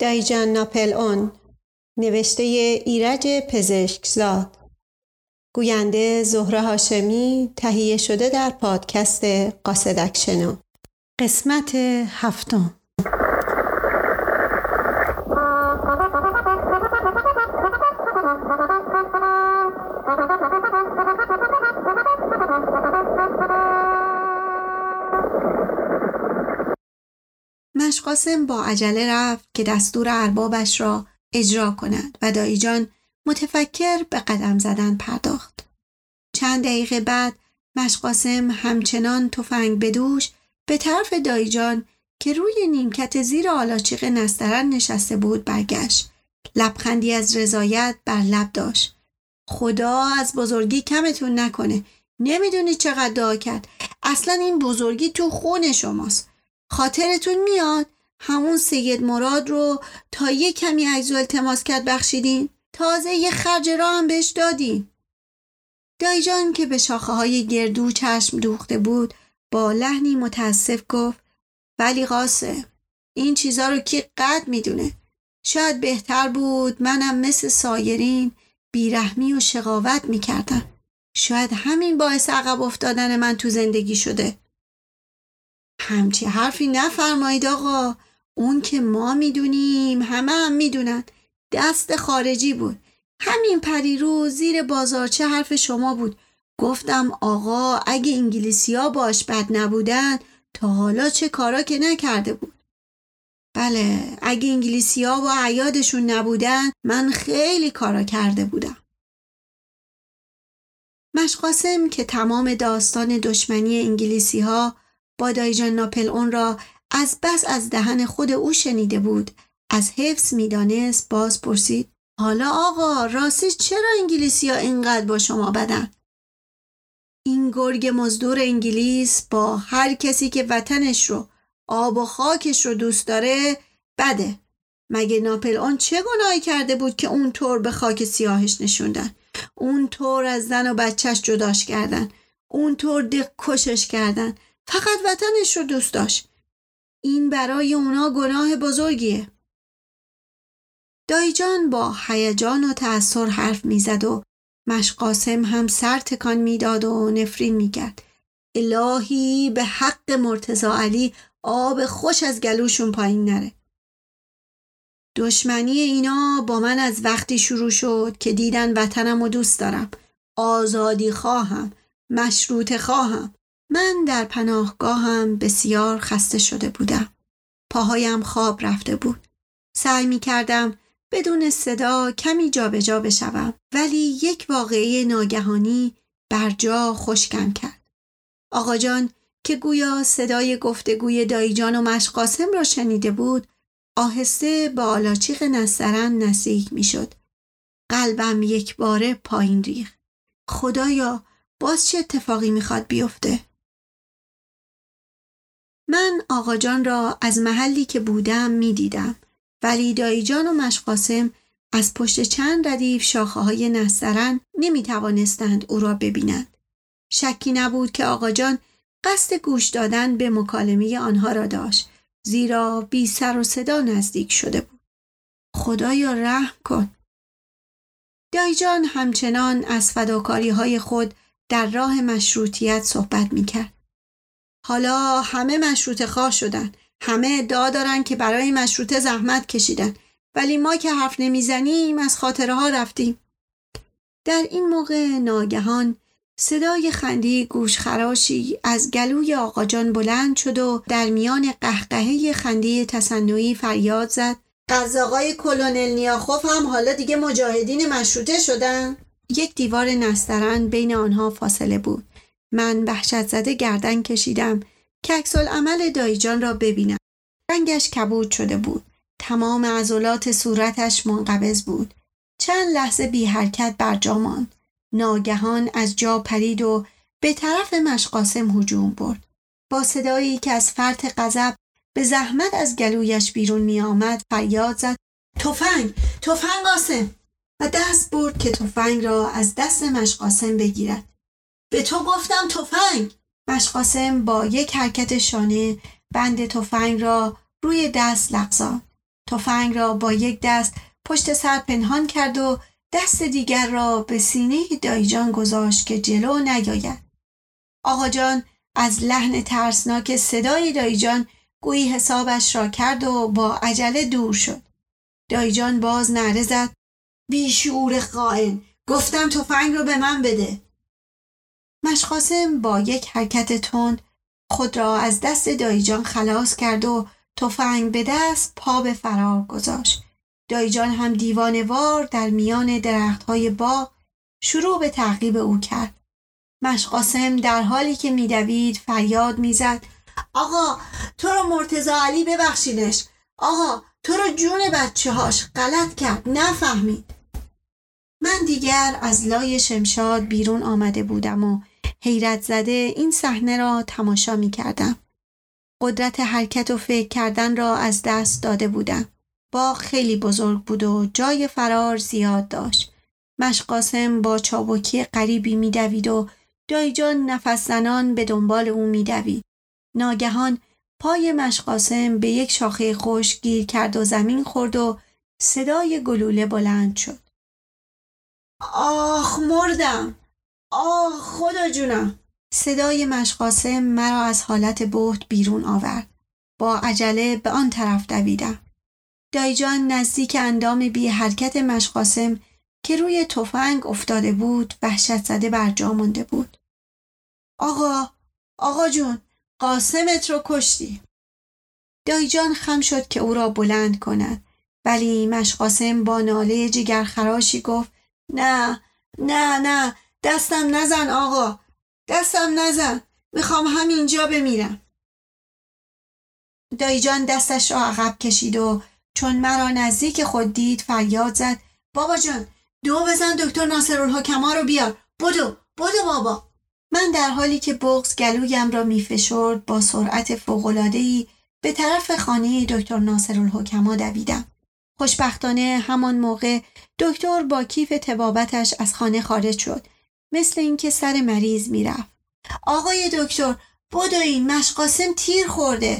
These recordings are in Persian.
دایجان ناپل اون نوشته ایرج پزشکزاد. گوینده زهره هاشمی تهیه شده در پادکست قاصدک قسمت هفتم. مشقاسم با عجله رفت که دستور اربابش را اجرا کند و دایجان متفکر به قدم زدن پرداخت. چند دقیقه بعد مشقاسم همچنان تفنگ بدوش به طرف دایجان که روی نیمکت زیر آلاچیق نسترن نشسته بود برگشت. لبخندی از رضایت بر لب داشت. خدا از بزرگی کمتون نکنه. نمی‌دونی چقدر دعا کرد. اصلا این بزرگی تو خون شماست. خاطرتون میاد همون سید مراد رو تا یه کمی عجز التماس کرد بخشیدین؟ تازه یه خرج را هم بهش دادین. دایجان که به شاخه های گردو چشم دوخته بود با لحنی متاسف گفت ولی قاسه این چیزا رو کی قد می‌دونه؟ شاید بهتر بود منم مثل سایرین بیرحمی و شقاوت می‌کردم. شاید همین باعث عقب افتادن من تو زندگی شده. همچی حرفی نفرمایید آقا. اون که ما می‌دونیم همه هم می‌دونن. دست خارجی بود. همین پریرو زیر بازارچه حرف شما بود. گفتم آقا اگه انگلیسیا باش بد نبودن تا حالا چه کارا که نکرده بود؟ بله اگه انگلیسیا با عیادشون نبودن من خیلی کارا کرده بودم. مشقاسم که تمام داستان دشمنی انگلیسی ها با دایجان ناپل اون را از بس از دهن خود او شنیده بود. از حفظ می‌دانست باز پرسید حالا آقا راستی چرا انگلیسی ها اینقدر با شما بدن؟ این گرگ مزدور انگلیس با هر کسی که وطنش رو آب و خاکش رو دوست داره بده. مگه ناپل اون چه گناهی کرده بود که اون طور به خاک سیاهش نشوندن؟ اون طور از زن و بچهش جداش کردن. اون طور دق کشش کردن. فقط وطنش رو دوست داشت. این برای اونا گناه بزرگیه. دایجان با هیجان و تأثیر حرف می‌زد و مشقاسم هم سر تکان می‌داد و نفرین می‌کرد. الهی به حق مرتزا علی آب خوش از گلوشون پایین نره. دشمنی اینا با من از وقتی شروع شد که دیدن وطنم و دوست دارم. آزادی خواهم مشروط خواهم. من در پناهگاهم بسیار خسته شده بودم. پاهایم خواب رفته بود. سعی می کردم بدون صدا کمی جابجا جا بشوم ولی یک واقعی ناگهانی بر جا خشکم کرد. آقا جان که گویا صدای گفتگوی دایجان و مشقاسم را شنیده بود آهسته با آلاچیق نسترن نزدیک می شد. قلبم یک باره پایین ریخت. خدایا باز چه اتفاقی می‌خواد بیفته؟ من آقا جان را از محلی که بودم می دیدم ولی دایی جان و مشقاسم از پشت چند ردیف شاخه های نسترن نمی توانستند او را ببینند. شکی نبود که آقا جان قصد گوش دادن به مکالمه آنها را داشت زیرا بی سر و صدا نزدیک شده بود. خدایا رحم کن. دایجان همچنان از فداکاری های خود در راه مشروطیت صحبت می کرد. حالا همه مشروط خواه شدن. همه ادعا دارن که برای مشروطه زحمت کشیدن. ولی ما که حرف نمی‌زنیم از خاطره ها رفتیم. در این موقع ناگهان صدای خندی گوشخراشی از گلوی آقاجان بلند شد و در میان قهقهه خندی تصنعی فریاد زد. قزاقای کلونل نیاخوف هم حالا دیگه مجاهدین مشروطه شدن. یک دیوار نسترن بین آنها فاصله بود. من وحشت زده گردن کشیدم که عکس عمل دایجان را ببینم. رنگش کبود شده بود. تمام عضلات صورتش منقبض بود. چند لحظه بی حرکت بر جا ماند. ناگهان از جا پرید و به طرف مشقاسم هجوم برد. با صدایی که از فرط غضب به زحمت از گلویش بیرون می آمد فریاد زد تفنگ تفنگ قاسم و دست برد که تفنگ را از دست مشقاسم بگیرد به تو گفتم تفنگ مشقاسم با یک حرکت شانه بند تفنگ را روی دست لغزان تفنگ را با یک دست پشت سر پنهان کرد و دست دیگر را به سینه دایجان گذاشت که جلو نیاید. آقا جان از لحن ترسناک صدای دایجان گویی حسابش را کرد و با عجله دور شد. دایجان باز نعره زد بیشعور خائن گفتم تفنگ رو به من بده. مشقاسم با یک حرکت تند خود را از دست دایجان خلاص کرد و تفنگ به دست پا به فرار گذاشت. دایجان هم دیوانوار در میان درختهای باغ شروع به تعقیب او کرد. مشقاسم در حالی که میدوید فریاد می‌زد آقا تو رو مرتزا علی ببخشینش آقا تو رو جون بچه هاش غلط کرد نفهمید من دیگر از لای شمشاد بیرون آمده بودم و حیرت زده این صحنه را تماشا می کردم. قدرت حرکت و فکر کردن را از دست داده بودم. باغ خیلی بزرگ بود و جای فرار زیاد داشت. مشقاسم با چابکی غریبی میدوید و دایجان نفس زنان به دنبال او میدوید. ناگهان پای مشقاسم به یک شاخه خوش گیر کرد و زمین خورد و صدای گلوله بلند شد. آخ مردم! آه خدا جونم. صدای مشقاسم مرا از حالت بهت بیرون آورد. با عجله به آن طرف دویدم. دایجان نزدیک اندام بی حرکت مشقاسم که روی تفنگ افتاده بود وحشت زده بر جا مانده بود. آقا آقا جون قاسمت رو کشتی. دایجان خم شد که او را بلند کند. ولی مشقاسم با ناله جگرخراشی گفت نه نه نه دستم نزن آقا. دستم نزن. می‌خوام همینجا بمیرم. دایجان دستش را عقب کشید و چون مرا نزدیک خود دید فریاد زد. بابا جان دو بزن دکتر ناصرالحکما رو بیار. بدو بدو بابا. من در حالی که بغز گلویم را میفشرد با سرعت فوقالعادهای به طرف خانه دکتر ناصرالحکما دویدم. خوشبختانه همان موقع دکتر با کیف تبابتش از خانه خارج شد. مثل اینکه سر مریض می‌رفت آقای دکتر بدوین مشقاسم تیر خورده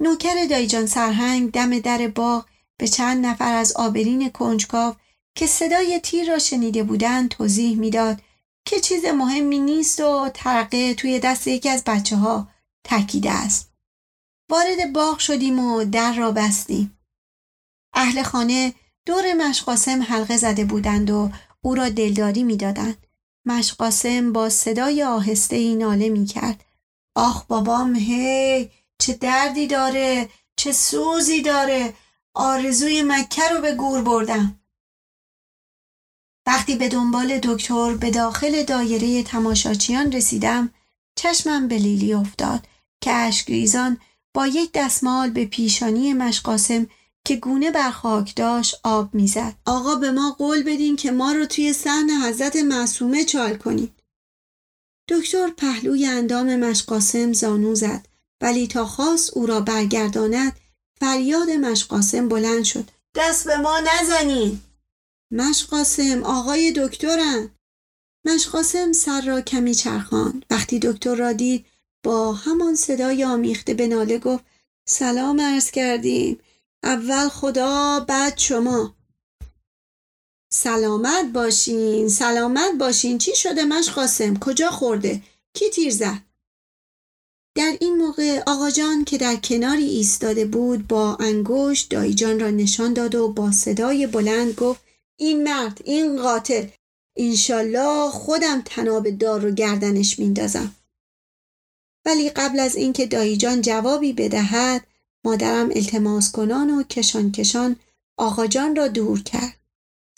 نوکر دایجان سرهنگ دم در باغ به چند نفر از آبرین کنجکاو که صدای تیر را شنیده بودند توضیح می‌داد که چیز مهمی نیست و ترقه توی دست یکی از بچه ها تکیده است. وارد باغ شدیم و در را بستیم. اهل خانه دور مشقاسم حلقه زده بودند و او را دلداری می‌دادند. مشقاسم با صدای آهسته ای ناله می کرد. آخ بابام هی چه دردی داره چه سوزی داره آرزوی مکه رو به گور بردم. وقتی به دنبال دکتر به داخل دایره تماشاچیان رسیدم چشمم به لیلی افتاد که اشکریزان با یک دستمال به پیشانی مشقاسم که گونه بر خاک داشت آب می‌زد. آقا به ما قول بدین که ما رو توی صحن حضرت معصومه چال کنید. دکتر پهلوی اندام مشقاسم زانو زد. ولی تا خواست او را برگرداند فریاد مشقاسم بلند شد. دست به ما نزنید مشقاسم آقای دکترن! مشقاسم سر را کمی چرخان وقتی دکتر را دید با همان صدای آمیخته به ناله گفت سلام عرض کردیم. اول خدا بعد شما. سلامت باشین سلامت باشین. چی شده مش قاسم؟ کجا خورده؟ کی تیر زد؟ در این موقع آقا جان که در کناری ایستاده بود با انگشت دایجان را نشان داد و با صدای بلند گفت این مرد این قاتل. انشالله خودم تناب دار رو گردنش میندازم. ولی قبل از اینکه دایجان جوابی بدهد مادرم التماس کنان و کشان کشان آقا جان را دور کرد.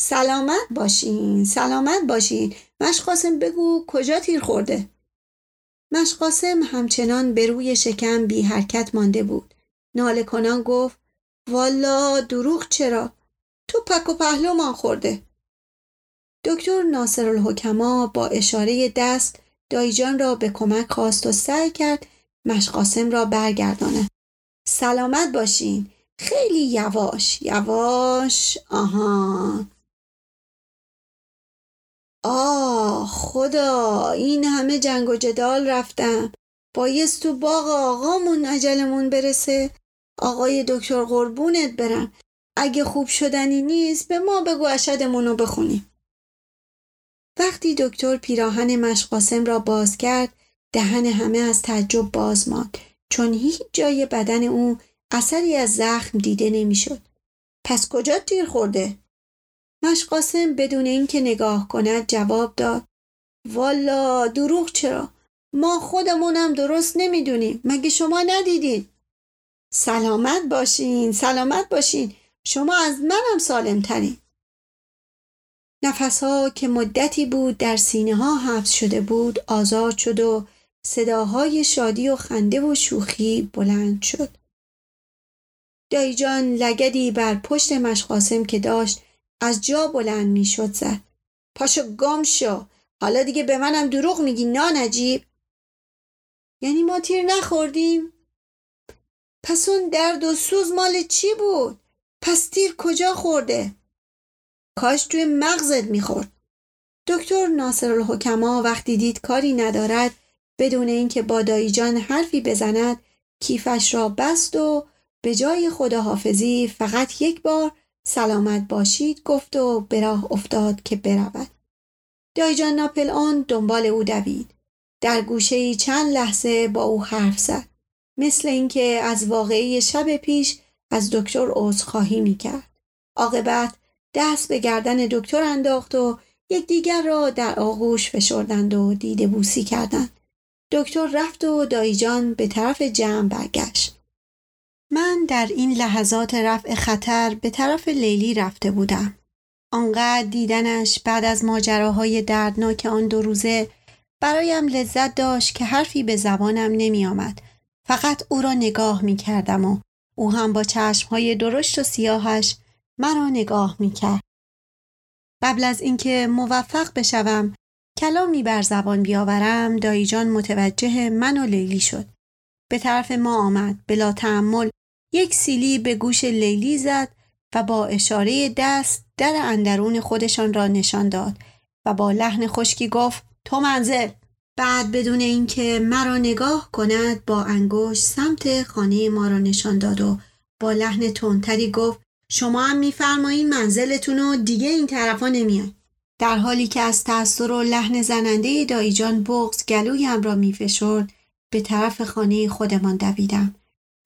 سلامت باشین سلامت باشین. مشقاسم بگو کجا تیر خورده؟ مشقاسم همچنان به روی شکم بی حرکت مانده بود. ناله کنان گفت والا دروغ چرا؟ تو پک و پهلومان خورده. دکتر ناصر الحکما با اشاره دست دایجان را به کمک خواست و سعی کرد مشقاسم را برگرداند. سلامت باشین. خیلی یواش یواش. آها. آه خدا این همه جنگ و جدال رفتم. بایست تو باغ آقامون عجلمون برسه. آقای دکتر قربونت برم. اگه خوب شدنی نیست به ما بگو اشدمون رو بخونیم. وقتی دکتر پیراهن مشقاسم را باز کرد دهن همه از تعجب باز ماند. چون هیچ جای بدن او اثری از زخم دیده نمی‌شد. پس کجا تیر خورده؟ مشقاسم بدون اینکه نگاه کند جواب داد والا دروغ چرا؟ ما خودمونم درست نمی‌دونیم مگه شما ندیدید؟ سلامت باشین سلامت باشین شما از منم سالم ترین نفس ها که مدتی بود در سینه ها حبس شده بود آزاد شد و صداهای شادی و خنده و شوخی بلند شد. دایی جان لگدی بر پشت مشقاسم که داشت از جا بلند می شد زد. پاشو گم شو. حالا دیگه به منم دروغ میگی نان عجیب. یعنی ما تیر نخوردیم؟ پس اون درد و سوز مال چی بود؟ پس تیر کجا خورده؟ کاش توی مغزت می‌خورد. دکتر ناصر الحکما وقتی دید کاری ندارد بدون اینکه با دایجان حرفی بزند کیفش را بست و به جای خداحافظی فقط یک بار سلامت باشید گفت و به راه افتاد که برود. دایجان ناپل آن دنبال او دوید. در گوشه چند لحظه با او حرف زد. مثل اینکه از واقعی شب پیش از دکتر عذرخواهی می‌کرد. عاقبت دست به گردن دکتر انداخت و یکدیگر را در آغوش فشردند و دیده بوسی کردند. دکتر رفت و دایجان به طرف جمع برگشت. من در این لحظات رفع خطر به طرف لیلی رفته بودم. آنقدر دیدنش بعد از ماجراهای دردناک آن دو روزه برایم لذت داشت که حرفی به زبانم نمی آمد. فقط او را نگاه می کردم و او هم با چشمهای درشت و سیاهش مرا نگاه می کرد. قبل از اینکه موفق بشوم کلامی بر زبان بیاورم دایجان متوجه من و لیلی شد. به طرف ما آمد. بلا تعمل یک سیلی به گوش لیلی زد و با اشاره دست در اندرون خودشان را نشان داد و با لحن خشکی گفت تو منزل. بعد بدون اینکه مرا نگاه کند با انگشت سمت خانه ما را نشان داد و با لحن تندتری گفت شما هم میفرمایید منزلتون و دیگه این طرفا نمیاد در حالی که از تأثیر و لحن زننده دایجان بغز گلویم را میفشرد به طرف خانه خودمان دویدم.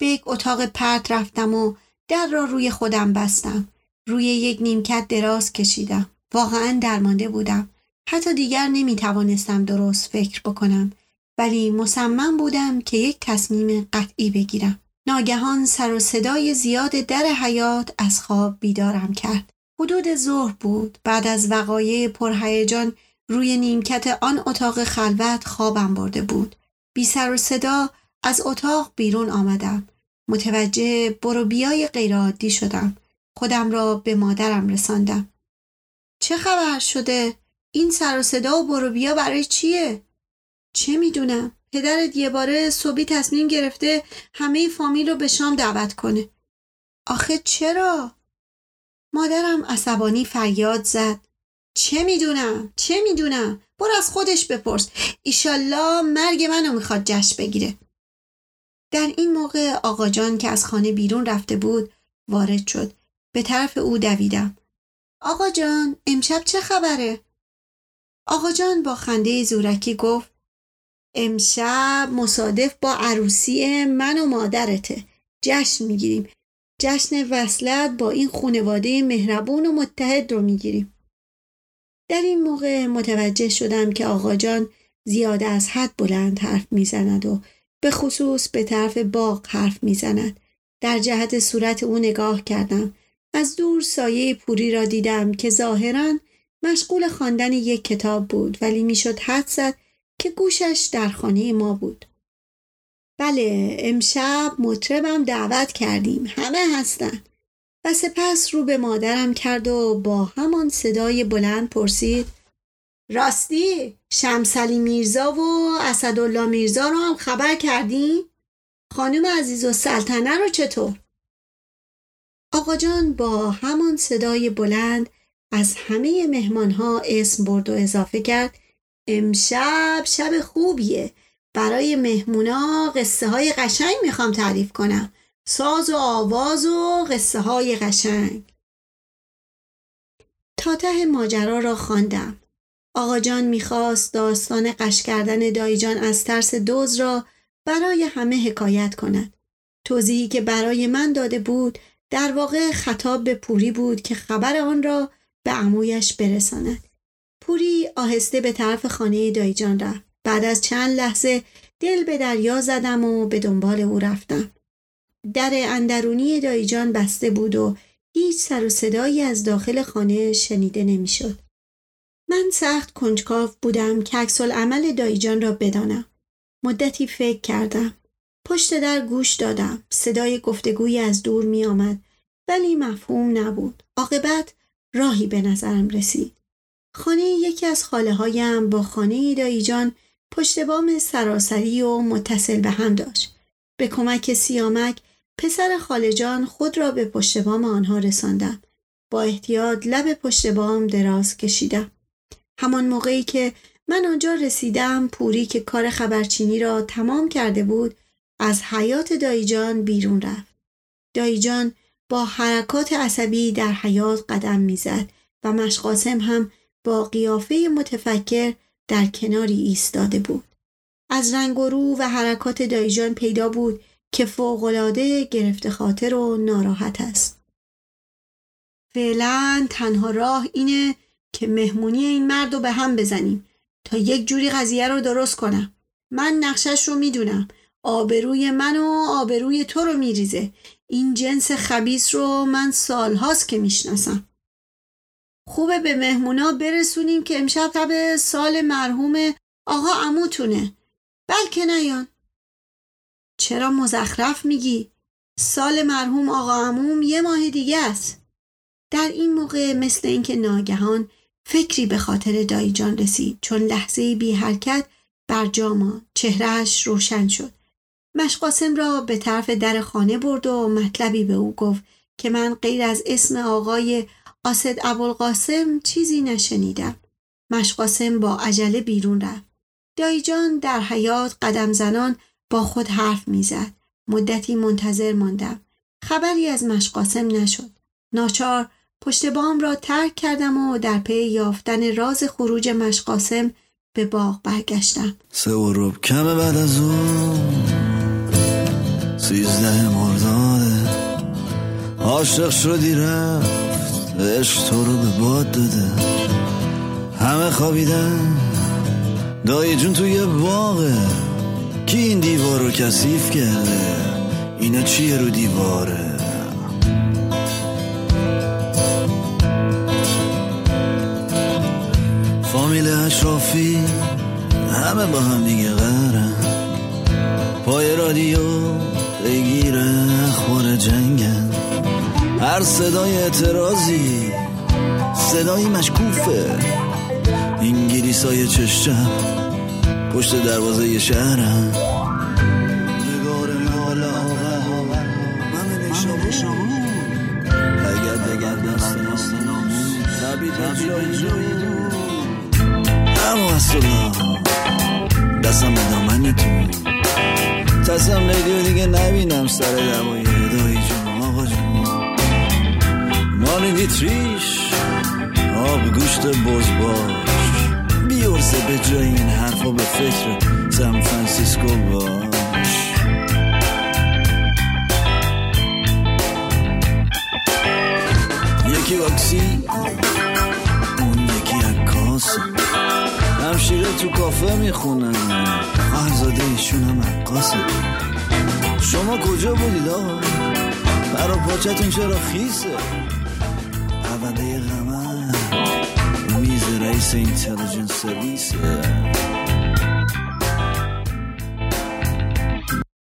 به یک اتاق پرت رفتم و در را روی خودم بستم. روی یک نیمکت دراز کشیدم. واقعا درمانده بودم. حتی دیگر نمی توانستم درست فکر بکنم. ولی مصمم بودم که یک تصمیم قطعی بگیرم. ناگهان سر و صدای زیاد در حیات از خواب بیدارم کرد. حدود ظهر بود. بعد از وقایع پرهیجان روی نیمکت آن اتاق خلوت خوابم برده بود. بی سر و صدا از اتاق بیرون آمدم. متوجه برو بیای غیرعادی شدم. خودم را به مادرم رساندم. چه خبر شده؟ این سر و صدا و برو بیا برای چیه؟ چه می‌دونم؟ پدرت یه باره صبحی تصمیم گرفته همه فامیل رو به شام دعوت کنه. آخه چرا؟ مادرم عصبانی فریاد زد. چه می‌دونم؟ چه می‌دونم؟ برو از خودش بپرس. ایشالله مرگ منو می‌خواد جشن بگیره. در این موقع آقا جان که از خانه بیرون رفته بود وارد شد. به طرف او دویدم. آقا جان امشب چه خبره؟ آقا جان با خنده زورکی گفت امشب مصادف با عروسی من و مادرته. جشن می‌گیریم. جشن وصلت با این خونواده مهربون و متحد رو می‌گیریم. در این موقع متوجه شدم که آقا جان زیاد از حد بلند حرف می‌زند و به خصوص به طرف باغ حرف می‌زند. در جهت صورت او نگاه کردم. از دور سایه پوری را دیدم که ظاهرا مشغول خواندن یک کتاب بود ولی می‌شد حد زد که گوشش در خانه ما بود. بله امشب مطربم دعوت کردیم همه هستن و سپس رو به مادرم کرد و با همان صدای بلند پرسید راستی شمسلی میرزا و اسدالله میرزا رو هم خبر کردیم؟ خانم عزیز و سلطنه رو چطور؟ آقا جان با همان صدای بلند از همه مهمان ها اسم برد و اضافه کرد امشب شب خوبیه برای مهمونا قصه های قشنگ می‌خوام تعریف کنم ساز و آواز و قصه های قشنگ تا ته ماجرا را خواندم. آقا جان می‌خواست داستان قش کردن دایجان از ترس دوز را برای همه حکایت کند. توضیحی که برای من داده بود در واقع خطاب به پوری بود که خبر آن را به عمویش برساند. پوری آهسته به طرف خانه دایجان رفت. بعد از چند لحظه دل به دریا زدم و به دنبال او رفتم. در اندرونی دایجان بسته بود و هیچ سر و صدایی از داخل خانه شنیده نمی‌شد. من سخت کنجکاو بودم که عکس عمل دایجان را بدانم. مدتی فکر کردم. پشت در گوش دادم. صدای گفتگویی از دور می آمد ولی مفهوم نبود. عاقبت راهی به نظرم رسید. خانه یکی از خاله هایم با خانه دایجان پشت بام سراسری و متصل به هم داشت. به کمک سیامک پسر خالجان خود را به پشت بام آنها رساندم. با احتیاط لب پشت بام دراز کشیدم. همان موقعی که من آنجا رسیدم پوری که کار خبرچینی را تمام کرده بود از حیات دایجان بیرون رفت. دایجان با حرکات عصبی در حیات قدم می‌زد و مشقاسم هم با قیافه متفکر در کناری ایستاده بود. از رنگ و رو و حرکات دایجان پیدا بود که فوقالعاده گرفته خاطر و ناراحت است. فعلا تنها راه اینه که مهمونی این مرد رو به هم بزنیم تا یک جوری قضیه رو درست کنم. من نقشش رو می‌دونم. آبروی من و آبروی تو رو میریزه. این جنس خبیس رو من سالهاست که می‌شناسم. خوبه به مهمونا برسونیم که امشب تب سال مرحوم آقا عموتونه. بلکه نیان. چرا مزخرف میگی؟ سال مرحوم آقا عموم یه ماه دیگه است. در این موقع مثل اینکه ناگهان فکری به خاطر دایجان رسید چون لحظه بی حرکت بر جاما چهرهش روشن شد. مشقاسم را به طرف در خانه برد و مطلبی به او گفت که من غیر از اسم آقای آسد ابوالقاسم چیزی نشنیدم. مشقاسم با عجله بیرون رفت. دایجان در حیات قدم زنان با خود حرف می‌زد. مدتی منتظر ماندم. خبری از مشقاسم نشد. ناچار پشت بام را ترک کردم و در پی یافتن راز خروج مشقاسم به باغ برگشتم سه و کمه بعد از اون سیزده مرداده عاشق شدی رفت عشق تو رو به باد داده. همه خوابیدن. دایی جون توی باغه. کی این دیوار رو کثیف کرده؟ اینا چیه رو دیواره؟ فامیل اشرافی همه با هم دیگه غرن. پای رادیو بگیره خور جنگن. هر صدای اعتراضی. صدای مشکوفه. انگلیس های چشم پشت دروازه شهرم. نگار مال آقا. من شما اگر دگر دست جایی جایی اما اصلا دستم به دامنی تو تصم دیگه نبینم سر دوای مانی دیتریش آب گوشت بز باش بیورزه به جای این حرفا به فکر سان فرانسیسکو باش. یکی واکسی اون یکی عکاس. همشیره تو کافه می‌خونن خواهرزاده ایشون هم عکاسه شما کجا بودید آقا؟ برا پاچتون چرا خیسه؟ Neyse intelligence service. Yeah.